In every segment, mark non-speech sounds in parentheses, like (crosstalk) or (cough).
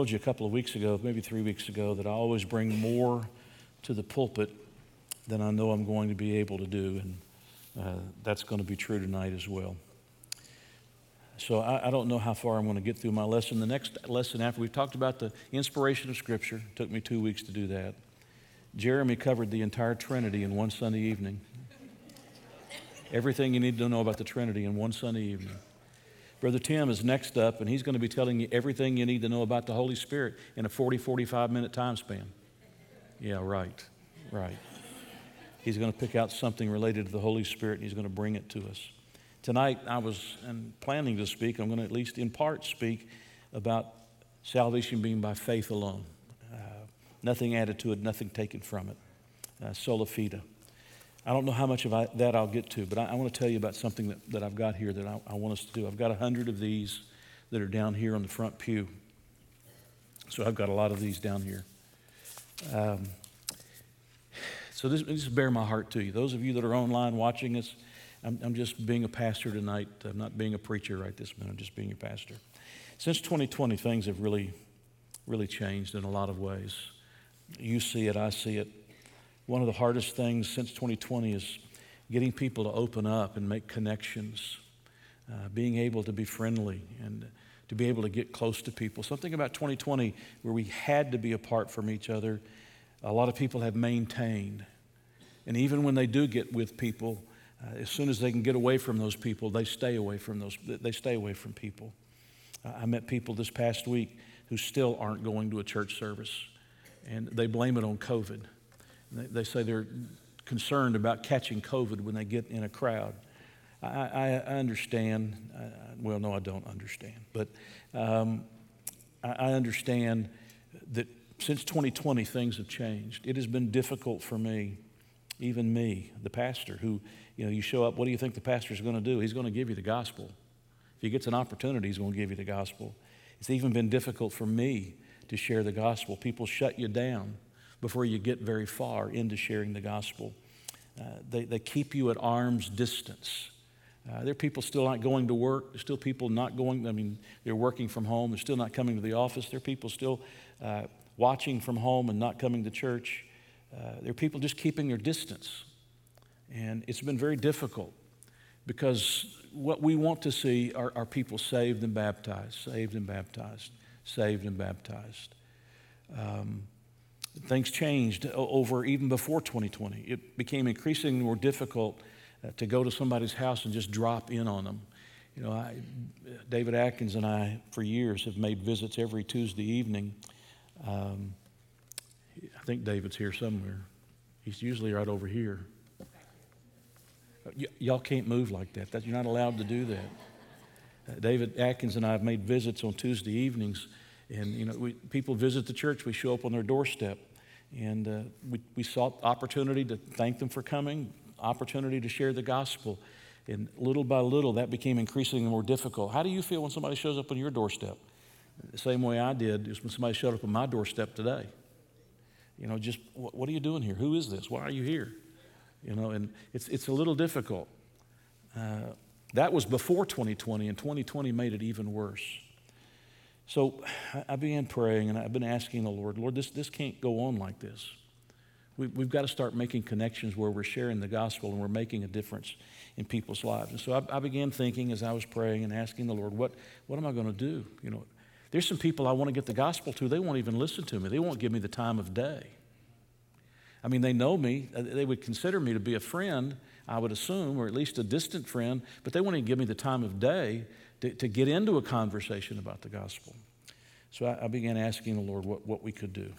told you a couple of weeks ago, maybe three weeks ago, that I always bring more to the pulpit than I know I'm going to be able to do, and uh, that's going to be true tonight as well. So I, I, don't know how far I'm going to get through my lesson. The next lesson after we've talked about the inspiration of Scripture, it took me two weeks to do that. Jeremy covered the entire Trinity in one Sunday evening. Everything you need to know about the Trinity in one Sunday evening. Brother Tim is next up, and he's going to be telling you everything you need to know about the Holy Spirit in a 40, 45 minute time span. Yeah, right, right. He's going to pick out something related to the Holy Spirit, and he's going to bring it to us. Tonight, I was planning to speak, I'm going to at least in part speak about salvation being by faith alone. Uh, nothing added to it, nothing taken from it. Uh, sola fide. I don't know how much of I, that I'll get to, but I, I, want to tell you about something that, that I've got here that I, I want us to do. I've got a hundred of these that are down here on the front pew. So I've got a lot of these down here. Um, so this, this bear my heart to you. Those of you that are online watching us, I'm, I'm just being a pastor tonight. I'm not being a preacher right this minute. I'm just being a pastor. Since 2020, things have really, really changed in a lot of ways. You see it, I see it one of the hardest things since 2020 is getting people to open up and make connections, uh, being able to be friendly and to be able to get close to people. Something about 2020 where we had to be apart from each other, a lot of people have maintained. And even when they do get with people, uh, as soon as they can get away from those people, they stay away from those. They stay away from people. Uh, I met people this past week who still aren't going to a church service, and they blame it on COVID. They, say they're concerned about catching COVID when they get in a crowd. I, I, understand. I, well, no, I don't understand. But um, I, I understand that since 2020, things have changed. It has been difficult for me, even me, the pastor, who, you know, you show up, what do you think the pastor is going to do? He's going to give you the gospel. If he gets an opportunity, he's going to give you the gospel. It's even been difficult for me to share the gospel. People shut you down before you get very far into sharing the gospel. Uh, they, they keep you at arm's distance. Uh, there are people still not going to work. There's still people not going, I mean, they're working from home. They're still not coming to the office. There are people still uh, watching from home and not coming to church. Uh, there are people just keeping their distance. And it's been very difficult because what we want to see are, are people saved and baptized, saved and baptized, saved and baptized. Um, things changed over even before 2020. It became increasingly more difficult uh, to go to somebody's house and just drop in on them. You know, I, David Atkins and I, for years, have made visits every Tuesday evening. Um, I think David's here somewhere. He's usually right over here. Y- y'all can't move like that. that. You're not allowed to do that. Uh, David Atkins and I have made visits on Tuesday evenings and, you know, we, people visit the church, we show up on their doorstep. And uh, we, we sought opportunity to thank them for coming, opportunity to share the gospel. And little by little, that became increasingly more difficult. How do you feel when somebody shows up on your doorstep? The same way I did is when somebody showed up on my doorstep today. You know, just what, what are you doing here? Who is this? Why are you here? You know, and it's, it's a little difficult. Uh, that was before 2020, and 2020 made it even worse. So I began praying and I've been asking the Lord, Lord, this, this can't go on like this. We, we've got to start making connections where we're sharing the gospel and we're making a difference in people's lives. And so I, I began thinking as I was praying and asking the Lord, what, what am I going to do? You know, there's some people I want to get the gospel to. They won't even listen to me. They won't give me the time of day. I mean, they know me. Uh, they would consider me to be a friend, I would assume, or at least a distant friend, but they won't even give me the time of day to, to get into a conversation about the gospel. So I, I began asking the Lord what, what we could do.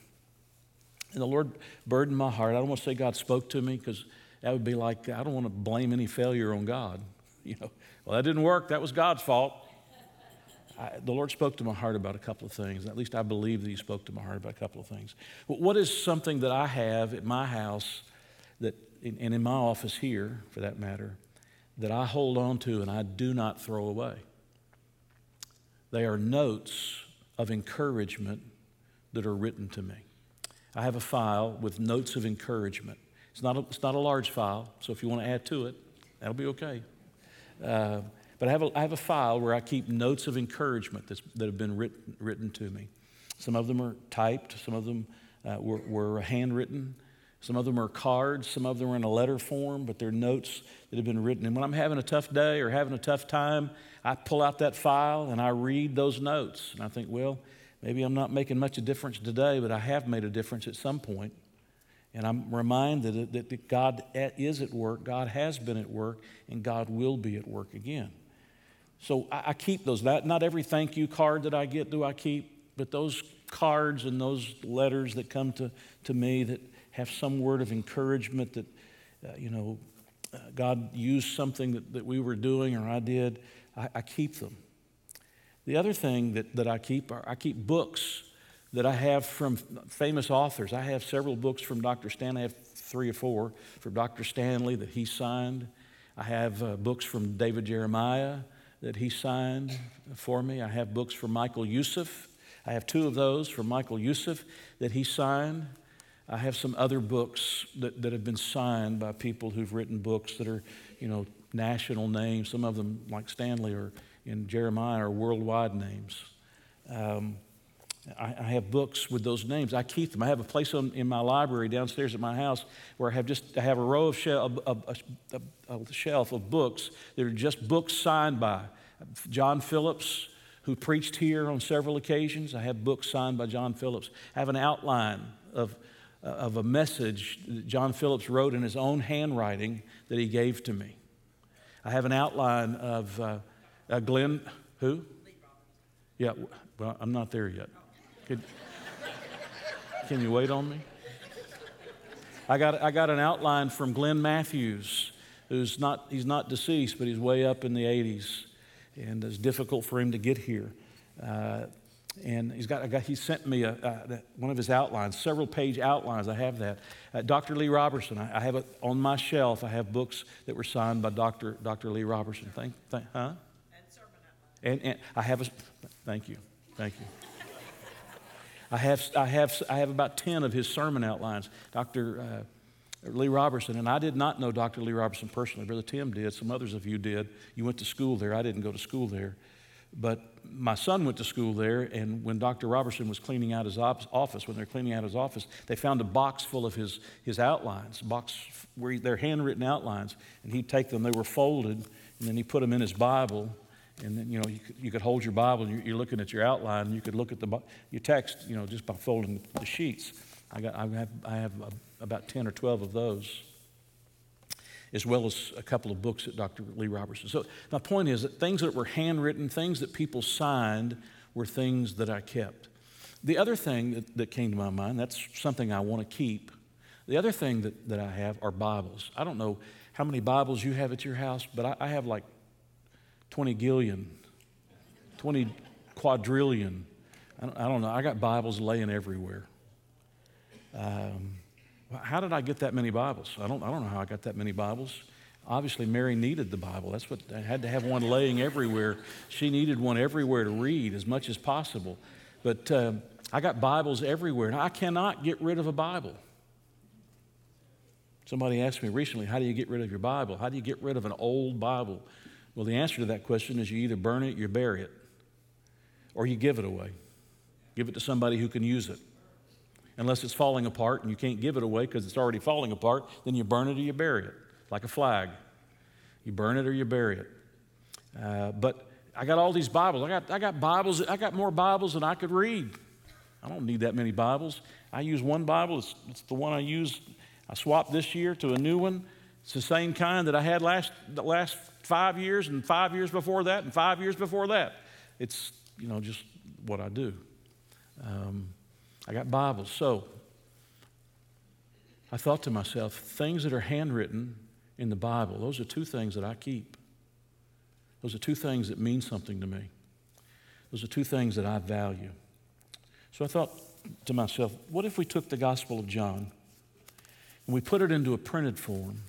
And the Lord burdened my heart. I don't want to say God spoke to me because that would be like, I don't want to blame any failure on God. (laughs) You know, well, that didn't work. That was God's fault. I, the Lord spoke to my heart about a couple of things. At least I believe that He spoke to my heart about a couple of things. what is something that I have at my house that, and in my office here, for that matter, that I hold on to and I do not throw away? They are notes of encouragement that are written to me. I have a file with notes of encouragement. It's not a, it's not a large file, so if you want to add to it, that'll be okay. Uh, but I have, a, I have a file where I keep notes of encouragement that have been written, written to me. Some of them are typed, some of them uh, were, were handwritten. Some of them are cards, some of them are in a letter form, but they're notes that have been written. And when I'm having a tough day or having a tough time, I pull out that file and I read those notes. And I think, well, maybe I'm not making much of a difference today, but I have made a difference at some point. And I'm reminded that God is at work, God has been at work, and God will be at work again. So I keep those. Not every thank you card that I get do I keep, but those cards and those letters that come to, to me that have some word of encouragement that, uh, you know, uh, God used something that, that we were doing or I did, I, I keep them. The other thing that, that I keep are I keep books that I have from famous authors. I have several books from Dr. Stanley. I have three or four from Dr. Stanley that he signed. I have uh, books from David Jeremiah that he signed for me. I have books from Michael Youssef. I have two of those from Michael Youssef that he signed. I have some other books that, that have been signed by people who've written books that are, you know, national names. Some of them, like Stanley or Jeremiah, are worldwide names. Um, I, I, have books with those names. I keep them. I have a place on, in my library downstairs at my house where I have just I have a row of shelf, a, a, a, a shelf of books that are just books signed by John Phillips, who preached here on several occasions. I have books signed by John Phillips. I have an outline of of a message that John Phillips wrote in his own handwriting that he gave to me. I have an outline of uh, uh, Glenn, who? Yeah, well, I'm not there yet. Could, can you wait on me? I got, I got an outline from Glenn Matthews, who's not, he's not deceased, but he's way up in the 80s, and it's difficult for him to get here. Uh, and he's got, got, he sent me a, one of his outlines, several page outlines. I have that. Uh, Dr. Lee Robertson, I, I, have it on my shelf. I have books that were signed by Dr. Dr. Lee Robertson. Thank, thank huh? And sermon And, and I have a, thank you, thank you. I have, I, have, I have about 10 of his sermon outlines. Dr. Uh, Lee Robertson, and I did not know Dr. Lee Robertson personally. Brother Tim did. Some others of you did. You went to school there. I didn't go to school there. But my son went to school there, and when Dr. Robertson was cleaning out his office, when they're cleaning out his office, they found a box full of his, his outlines, box where he, they're handwritten outlines, and he'd take them. They were folded, and then he put them in his Bible, and then you know you could, you could hold your Bible, and you're, you're, looking at your outline, and you could look at the your text, you know, just by folding the sheets. I got I have I have uh, about ten or twelve of those as well as a couple of books that Dr. Lee Robertson. So my point is that things that were handwritten, things that people signed, were things that I kept. The other thing that, that came to my mind, that's something I want to keep. The other thing that, that I have are Bibles. I don't know how many Bibles you have at your house, but I, I have like 20 gillion, 20 quadrillion. I don't, I don't know. I got Bibles laying everywhere. Um, how did I get that many Bibles? I don't, I don't know how I got that many Bibles. Obviously, Mary needed the Bible. That's what I had to have one laying everywhere. She needed one everywhere to read as much as possible. But uh, I got Bibles everywhere. and I cannot get rid of a Bible. Somebody asked me recently, How do you get rid of your Bible? How do you get rid of an old Bible? Well, the answer to that question is you either burn it, you bury it, or you give it away. Give it to somebody who can use it unless it's falling apart and you can't give it away because it's already falling apart, then you burn it or you bury it, like a flag. You burn it or you bury it. Uh, but I got all these Bibles. I got, I got Bibles. I got more Bibles than I could read. I don't need that many Bibles. I use one Bible. It's, it's the one I used. I swapped this year to a new one. It's the same kind that I had last the last five years and five years before that and five years before that. It's you know just what I do. Um, I got Bibles. So I thought to myself, things that are handwritten in the Bible, those are two things that I keep. Those are two things that mean something to me. Those are two things that I value. So I thought to myself, what if we took the Gospel of John and we put it into a printed form?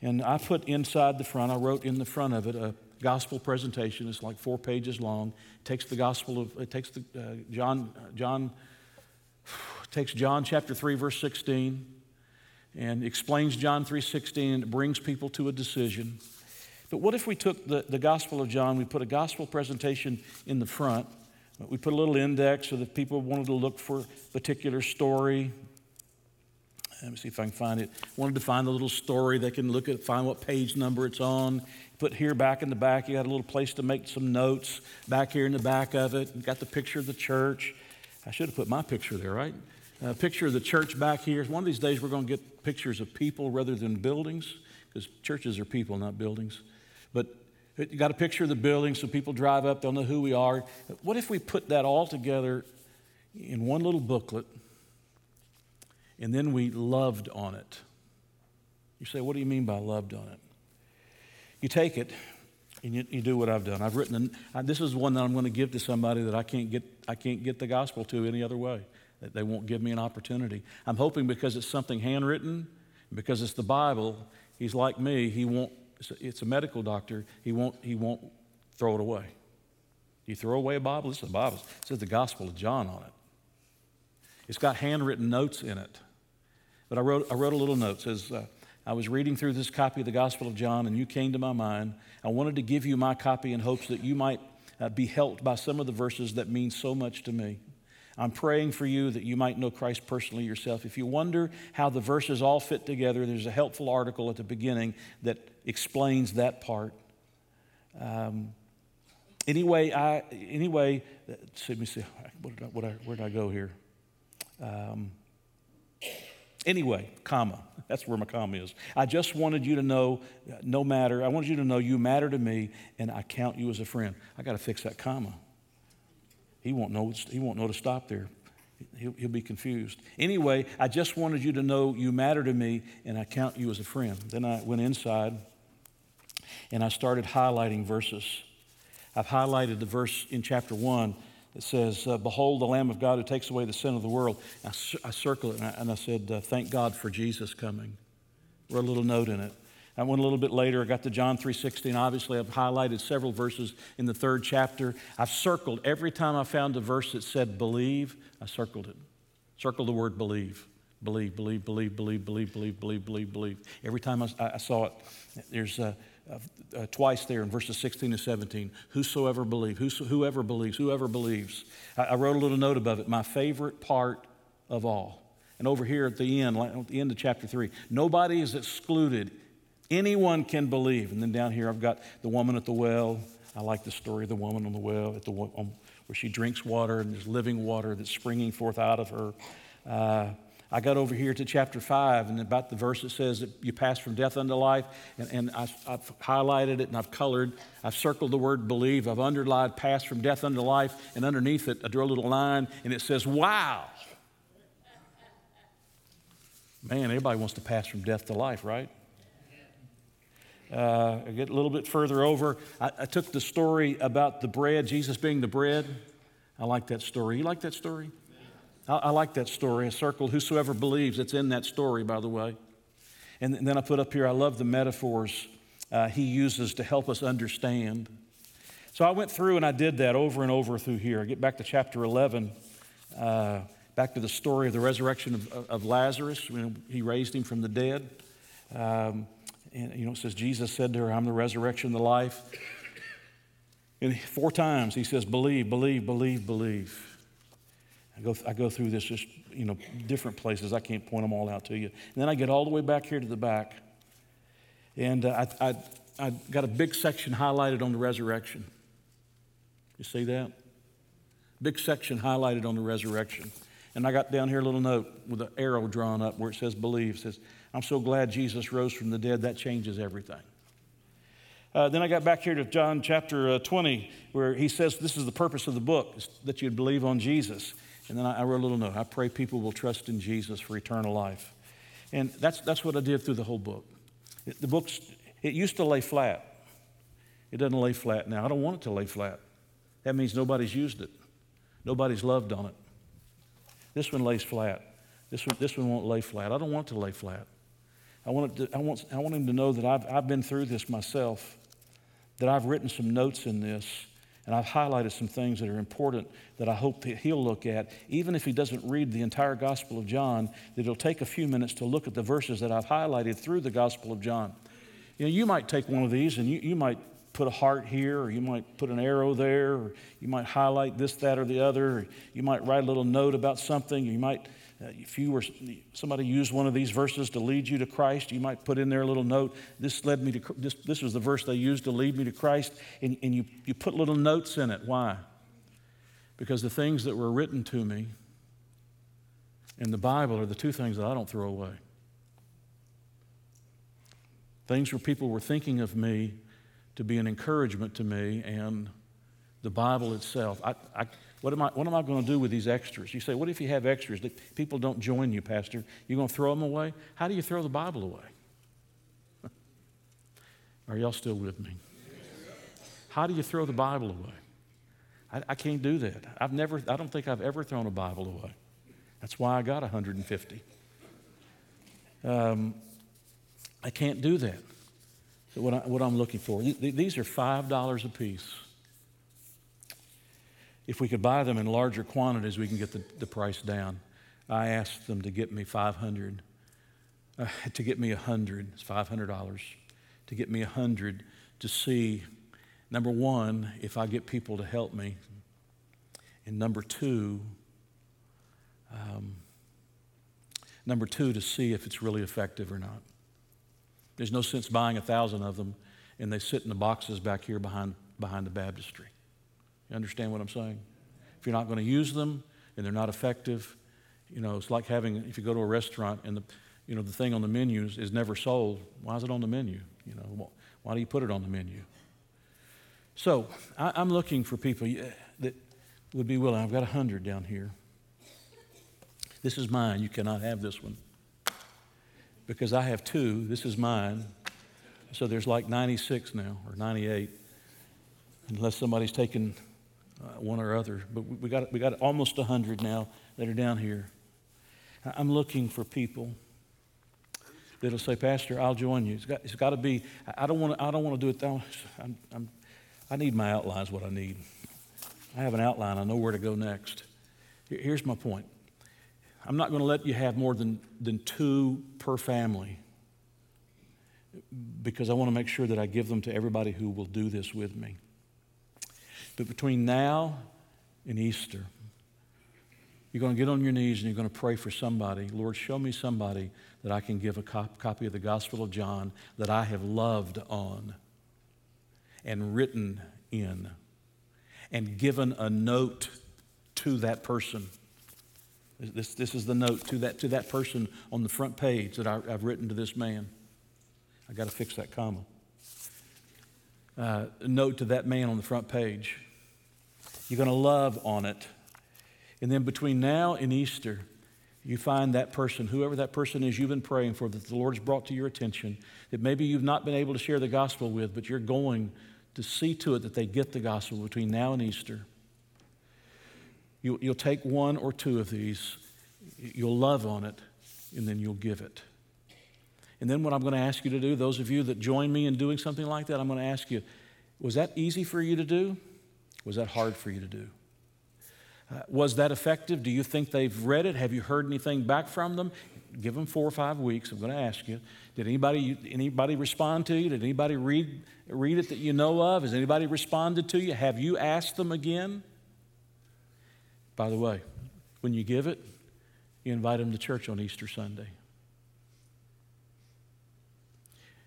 And I put inside the front, I wrote in the front of it a gospel presentation. It's like four pages long. It takes the gospel of, it takes the, uh, John, John, takes John chapter 3, verse 16, and explains John 3.16, and it brings people to a decision. But what if we took the, the Gospel of John, we put a gospel presentation in the front, We put a little index so that people wanted to look for a particular story. Let me see if I can find it. Wanted to find the little story. They can look at, find what page number it's on. Put here back in the back, you got a little place to make some notes back here in the back of it. You got the picture of the church. I should have put my picture there, right? A picture of the church back here. One of these days, we're going to get pictures of people rather than buildings, because churches are people, not buildings. But you got a picture of the building so people drive up, they'll know who we are. What if we put that all together in one little booklet and then we loved on it? You say, what do you mean by loved on it? You take it and you, you do what I've done. I've written, an, this is one that I'm going to give to somebody that I can't get, I can't get the gospel to any other way. They won't give me an opportunity. I'm hoping because it's something handwritten, because it's the Bible, he's like me, he won't it's a medical doctor. He won't, he won't throw it away. You throw away a Bible? This is a Bible. It says the Gospel of John on it. It's got handwritten notes in it. But I wrote, I wrote a little note. It says, uh, I was reading through this copy of the Gospel of John, and you came to my mind. I wanted to give you my copy in hopes that you might uh, be helped by some of the verses that mean so much to me. I'm praying for you that you might know Christ personally yourself. If you wonder how the verses all fit together, there's a helpful article at the beginning that explains that part. Um, anyway, I anyway, let me see. (laughs) What did I, where did I go here? Um, anyway, comma. That's where my comma is. I just wanted you to know, no matter. I wanted you to know you matter to me, and I count you as a friend. I got to fix that comma. He won't know, he won't know to stop there. He'll, he'll, be confused. Anyway, I just wanted you to know you matter to me and I count you as a friend. Then I went inside and I started highlighting verses. I've highlighted the verse in chapter 1 that says, uh, Behold the Lamb of God who takes away the sin of the world. I, I circled it and I, and I said, uh, Thank God for Jesus coming. Wrote a little note in it. I went a little bit later, I got to John 3.16. Obviously, I've highlighted several verses in the third chapter. I've circled every time I found a verse that said believe, I circled it. Circled the word believe. Believe, believe, believe, believe, believe, believe, believe, believe, believe. Every time I, I saw it, there's uh, uh, twice there in verses 16 and 17. Whosoever believes, whoso, whoever believes, whoever believes. I, I wrote a little note above it. My favorite part of all. And over here at the end, at the end of chapter 3, nobody is excluded Anyone can believe. And then down here, I've got the woman at the well. I like the story of the woman on the well at the, um, where she drinks water and there's living water that's springing forth out of her. Uh, I got over here to chapter 5 and about the verse that says that you pass from death unto life. And, and I've, I've, highlighted it and I've colored. I've circled the word believe. I've underlined pass from death unto life. And underneath it, I drew a little line and it says, wow. Man, everybody wants to pass from death to life, right? Uh, I get a little bit further over. I, I, took the story about the bread, Jesus being the bread. I like that story. You like that story? I, I like that story. I circled whosoever believes. It's in that story, by the way. And, and then I put up here, I love the metaphors uh, he uses to help us understand. So I went through and I did that over and over through here. I get back to chapter 11, uh, back to the story of the resurrection of, of Lazarus when he raised him from the dead. Um, and, you know, it says, Jesus said to her, I'm the resurrection the life. And four times he says, believe, believe, believe, believe. I go, I go through this just, you know, different places. I can't point them all out to you. And then I get all the way back here to the back. And uh, I, I, I got a big section highlighted on the resurrection. You see that? Big section highlighted on the resurrection. And I got down here a little note with an arrow drawn up where it says believe. It says, I'm so glad Jesus rose from the dead. That changes everything. Uh, then I got back here to John chapter uh, 20, where he says this is the purpose of the book, that you'd believe on Jesus. And then I, wrote a little note. I pray people will trust in Jesus for eternal life. And that's, that's what I did through the whole book. It, the book's, it used to lay flat. It doesn't lay flat now. I don't want it to lay flat. That means nobody's used it, nobody's loved on it. This one lays flat. This one, this one won't lay flat. I don't want it to lay flat. I want, to, I, want, I want him to know that I've, I've been through this myself, that I've written some notes in this, and I've highlighted some things that are important that I hope that he'll look at. Even if he doesn't read the entire Gospel of John, that he'll take a few minutes to look at the verses that I've highlighted through the Gospel of John. You know, you might take one of these and you, you might put a heart here, or you might put an arrow there, or you might highlight this, that, or the other, or you might write a little note about something. You might, Uh, if you were somebody used one of these verses to lead you to Christ, you might put in there a little note. This led me to this. This was the verse they used to lead me to Christ, and, and you you put little notes in it. Why? Because the things that were written to me in the Bible are the two things that I don't throw away. Things where people were thinking of me to be an encouragement to me and the Bible itself. I, I, what, am I, what am I going to do with these extras? You say, what if you have extras that people don't join you, Pastor? You're going to throw them away? How do you throw the Bible away? (laughs) Are y'all still with me? How do you throw the Bible away? I, I can't do that. I've never, I don't think I've ever thrown a Bible away. That's why I got 150. Um, I can't do that. So what, I, what I'm looking for, these are $5 a piece. If we could buy them in larger quantities, we can get the, the price down. I asked them to get me 500, uh, to get me 100, it's $500, to get me 100 to see, number one, if I get people to help me, and number two, um, number two, to see if it's really effective or not. There's no sense buying a thousand of them and they sit in the boxes back here behind, behind the baptistry. You understand what I'm saying? If you're not going to use them and they're not effective, you know, it's like having, if you go to a restaurant and the, you know, the thing on the menu is, is never sold, why is it on the menu? You know, why do you put it on the menu? So I, am looking for people that would be willing. I've got a hundred down here. This is mine. You cannot have this one because I have two. This is mine. So there's like 96 now, or 98, unless somebody's taken uh, one or other. But we got, we got almost 100 now that are down here. I'm looking for people that'll say, Pastor, I'll join you. It's got, it's got to be, I don't want to, do it that (sighs) I'm, I'm, I need my outlines, what I need. I have an outline. I know where to go next. Here's my point I'm not going to let you have more than, than two per family because I want to make sure that I give them to everybody who will do this with me. But between now and Easter, you're going to get on your knees and you're going to pray for somebody. Lord, show me somebody that I can give a cop- copy of the Gospel of John that I have loved on and written in and given a note to that person this, this is the note to that, to that person on the front page that I, have written to this man. I got to fix that comma. Uh, note to that man on the front page. You're going to love on it. And then between now and Easter, you find that person, whoever that person is you've been praying for, that the Lord's brought to your attention, that maybe you've not been able to share the gospel with, but you're going to see to it that they get the gospel between now and Easter. You'll, you'll take one or two of these, you'll love on it, and then you'll give it. And then, what I'm going to ask you to do, those of you that join me in doing something like that, I'm going to ask you was that easy for you to do? Was that hard for you to do? Uh, was that effective? Do you think they've read it? Have you heard anything back from them? Give them four or five weeks. I'm going to ask you. Did anybody, anybody respond to you? Did anybody read, read it that you know of? Has anybody responded to you? Have you asked them again? By the way, when you give it, you invite them to church on Easter Sunday.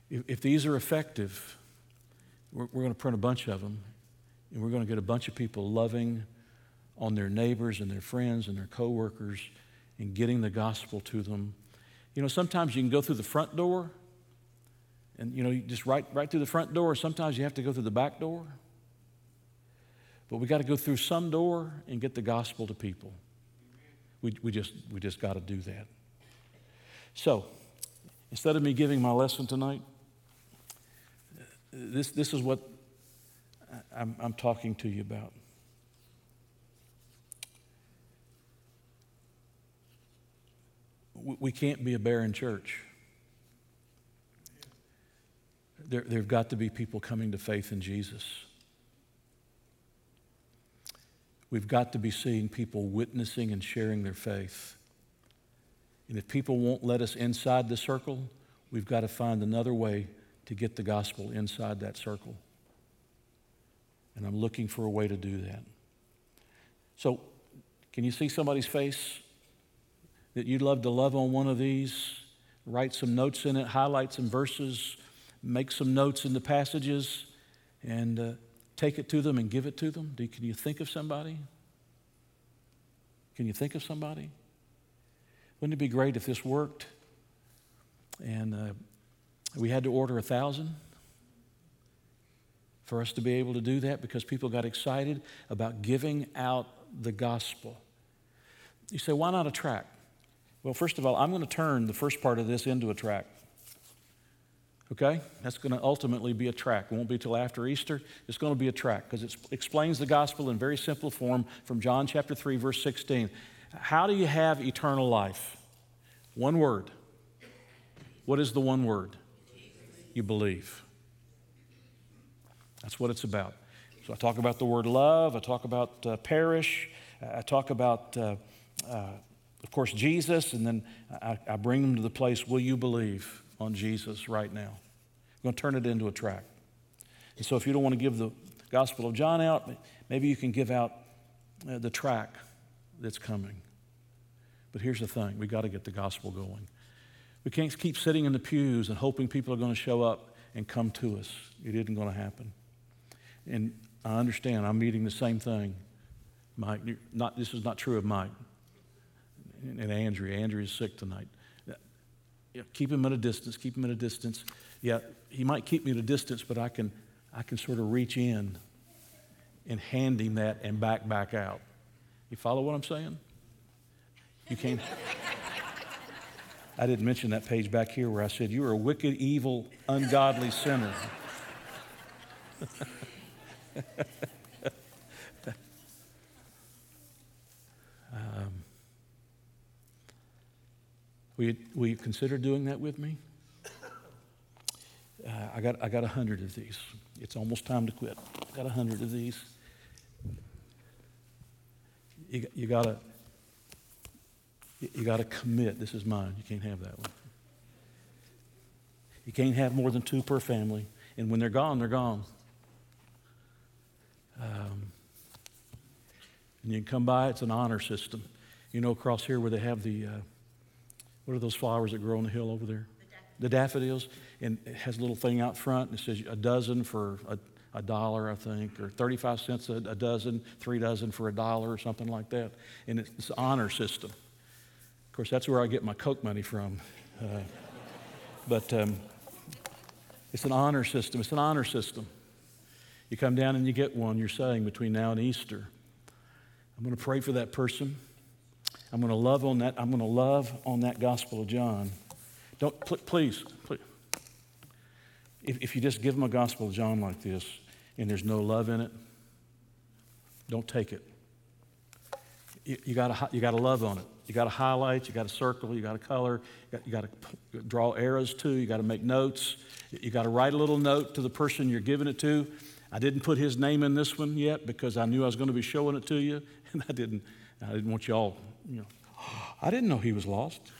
If, if these are effective, we're, we're going to print a bunch of them, and we're going to get a bunch of people loving on their neighbors and their friends and their coworkers and getting the gospel to them. You know, sometimes you can go through the front door, and you know, you just right, right through the front door. Sometimes you have to go through the back door. But we got to go through some door and get the gospel to people. We, we just, we just got to do that. So, instead of me giving my lesson tonight, this, this is what I'm, I'm talking to you about. We can't be a barren church. There, there have got to be people coming to faith in Jesus. We've got to be seeing people witnessing and sharing their faith. And if people won't let us inside the circle, we've got to find another way to get the gospel inside that circle. And I'm looking for a way to do that. So, can you see somebody's face that you'd love to love on one of these? Write some notes in it, highlight some verses, make some notes in the passages, and uh, take it to them and give it to them? Do, can you think of somebody? Can you think of somebody? Wouldn't it be great if this worked and uh, we had to order a thousand for us to be able to do that because people got excited about giving out the gospel? You say, why not a track? Well, first of all, I'm going to turn the first part of this into a track. Okay? That's going to ultimately be a track. It won't be till after Easter. It's going to be a track because it explains the gospel in very simple form from John chapter 3, verse 16. How do you have eternal life? One word. What is the one word? You believe. That's what it's about. So I talk about the word love, I talk about uh, perish, I talk about, uh, uh, of course, Jesus, and then I, I bring them to the place will you believe? on Jesus right now. I'm going to turn it into a track. And so if you don't want to give the Gospel of John out, maybe you can give out uh, the track that's coming. But here's the thing we got to get the gospel going. We can't keep sitting in the pews and hoping people are going to show up and come to us. It isn't going to happen. And I understand, I'm meeting the same thing. Mike, not, this is not true of Mike and Andrew. Andrea is sick tonight yeah, keep him at a distance, keep him at a distance. Yeah, he might keep me at a distance, but I can, I can sort of reach in and hand him that and back back out. You follow what I'm saying? You can't. I didn't mention that page back here where I said, You are a wicked, evil, ungodly sinner. Will you, will you consider doing that with me? Uh, I got I got a hundred of these. It's almost time to quit. I got a hundred of these. You, you gotta you gotta commit. This is mine. You can't have that one. You can't have more than two per family, and when they're gone, they're gone. Um, and you can come by. It's an honor system. You know, across here where they have the uh, what are those flowers that grow on the hill over there? The daffodils. And it has a little thing out front and it says a dozen for a, a dollar, I think, or 35 cents a, a, dozen, three dozen for a dollar or something like that. And it's, it's an honor system. Of course, that's where I get my Coke money from. Uh, but um, it's an honor system. It's an honor system. You come down and you get one, you're saying, between now and Easter. I'm going to pray for that person. I'm going to love on that. I'm going to love on that Gospel of John. Don't please, please. If, if you just give them a Gospel of John like this and there's no love in it, don't take it. You, you got you to love on it. You got to highlight. You got to circle. You got to color. You got to draw arrows to. You got to make notes. You got to write a little note to the person you're giving it to. I didn't put his name in this one yet because I knew I was going to be showing it to you, (laughs) and I didn't. I didn't want you all you know, I didn't know he was lost. (laughs) (laughs)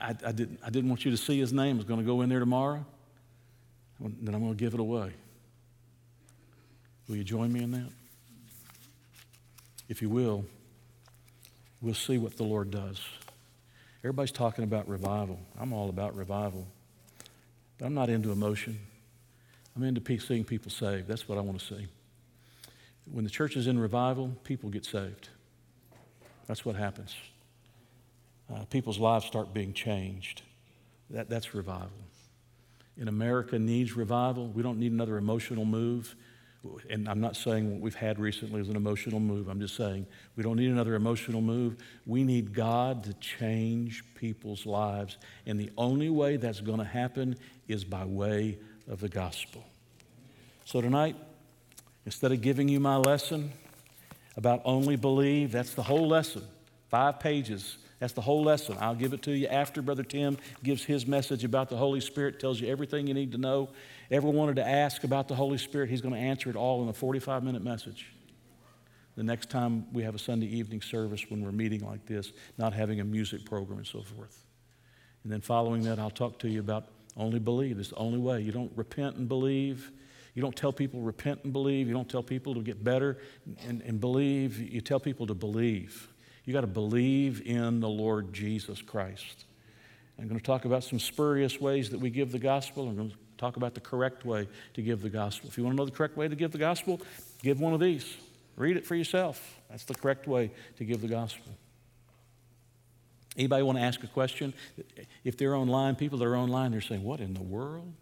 I, I, didn't, I didn't want you to see his name. I was going to go in there tomorrow. Then I'm going to give it away. Will you join me in that? If you will, we'll see what the Lord does. Everybody's talking about revival. I'm all about revival. But I'm not into emotion. I'm into seeing people saved. That's what I want to see. When the church is in revival, people get saved. That's what happens. Uh, people's lives start being changed. That, that's revival. And America needs revival. We don't need another emotional move. And I'm not saying what we've had recently is an emotional move. I'm just saying we don't need another emotional move. We need God to change people's lives. And the only way that's going to happen is by way of the gospel. So tonight, instead of giving you my lesson, about only believe. That's the whole lesson. Five pages. That's the whole lesson. I'll give it to you after Brother Tim gives his message about the Holy Spirit, tells you everything you need to know. Ever wanted to ask about the Holy Spirit, he's going to answer it all in a 45 minute message. The next time we have a Sunday evening service when we're meeting like this, not having a music program and so forth. And then following that, I'll talk to you about only believe. It's the only way. You don't repent and believe. You don't tell people repent and believe. You don't tell people to get better and, and believe. You tell people to believe. You got to believe in the Lord Jesus Christ. I'm going to talk about some spurious ways that we give the gospel. I'm going to talk about the correct way to give the gospel. If you want to know the correct way to give the gospel, give one of these. Read it for yourself. That's the correct way to give the gospel. Anybody want to ask a question? If they're online, people that are online, they're saying, What in the world?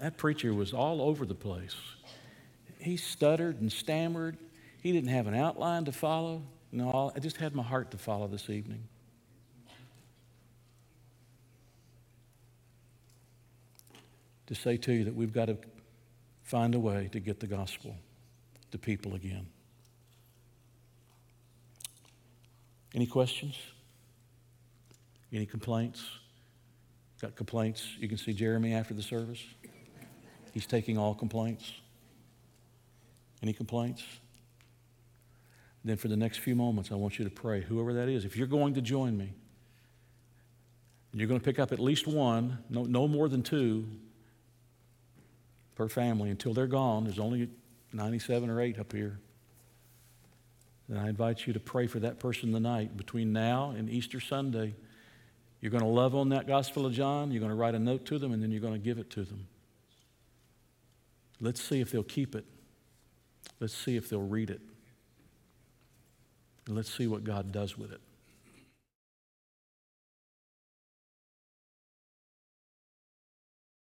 That preacher was all over the place. He stuttered and stammered. He didn't have an outline to follow. No, I just had my heart to follow this evening. To say to you that we've got to find a way to get the gospel to people again. Any questions? Any complaints? Got complaints? You can see Jeremy after the service. He's taking all complaints. Any complaints? Then, for the next few moments, I want you to pray, whoever that is. If you're going to join me, you're going to pick up at least one, no, no more than two per family until they're gone. There's only 97 or 8 up here. Then I invite you to pray for that person tonight between now and Easter Sunday. You're going to love on that Gospel of John, you're going to write a note to them, and then you're going to give it to them. Let's see if they'll keep it. Let's see if they'll read it. And let's see what God does with it.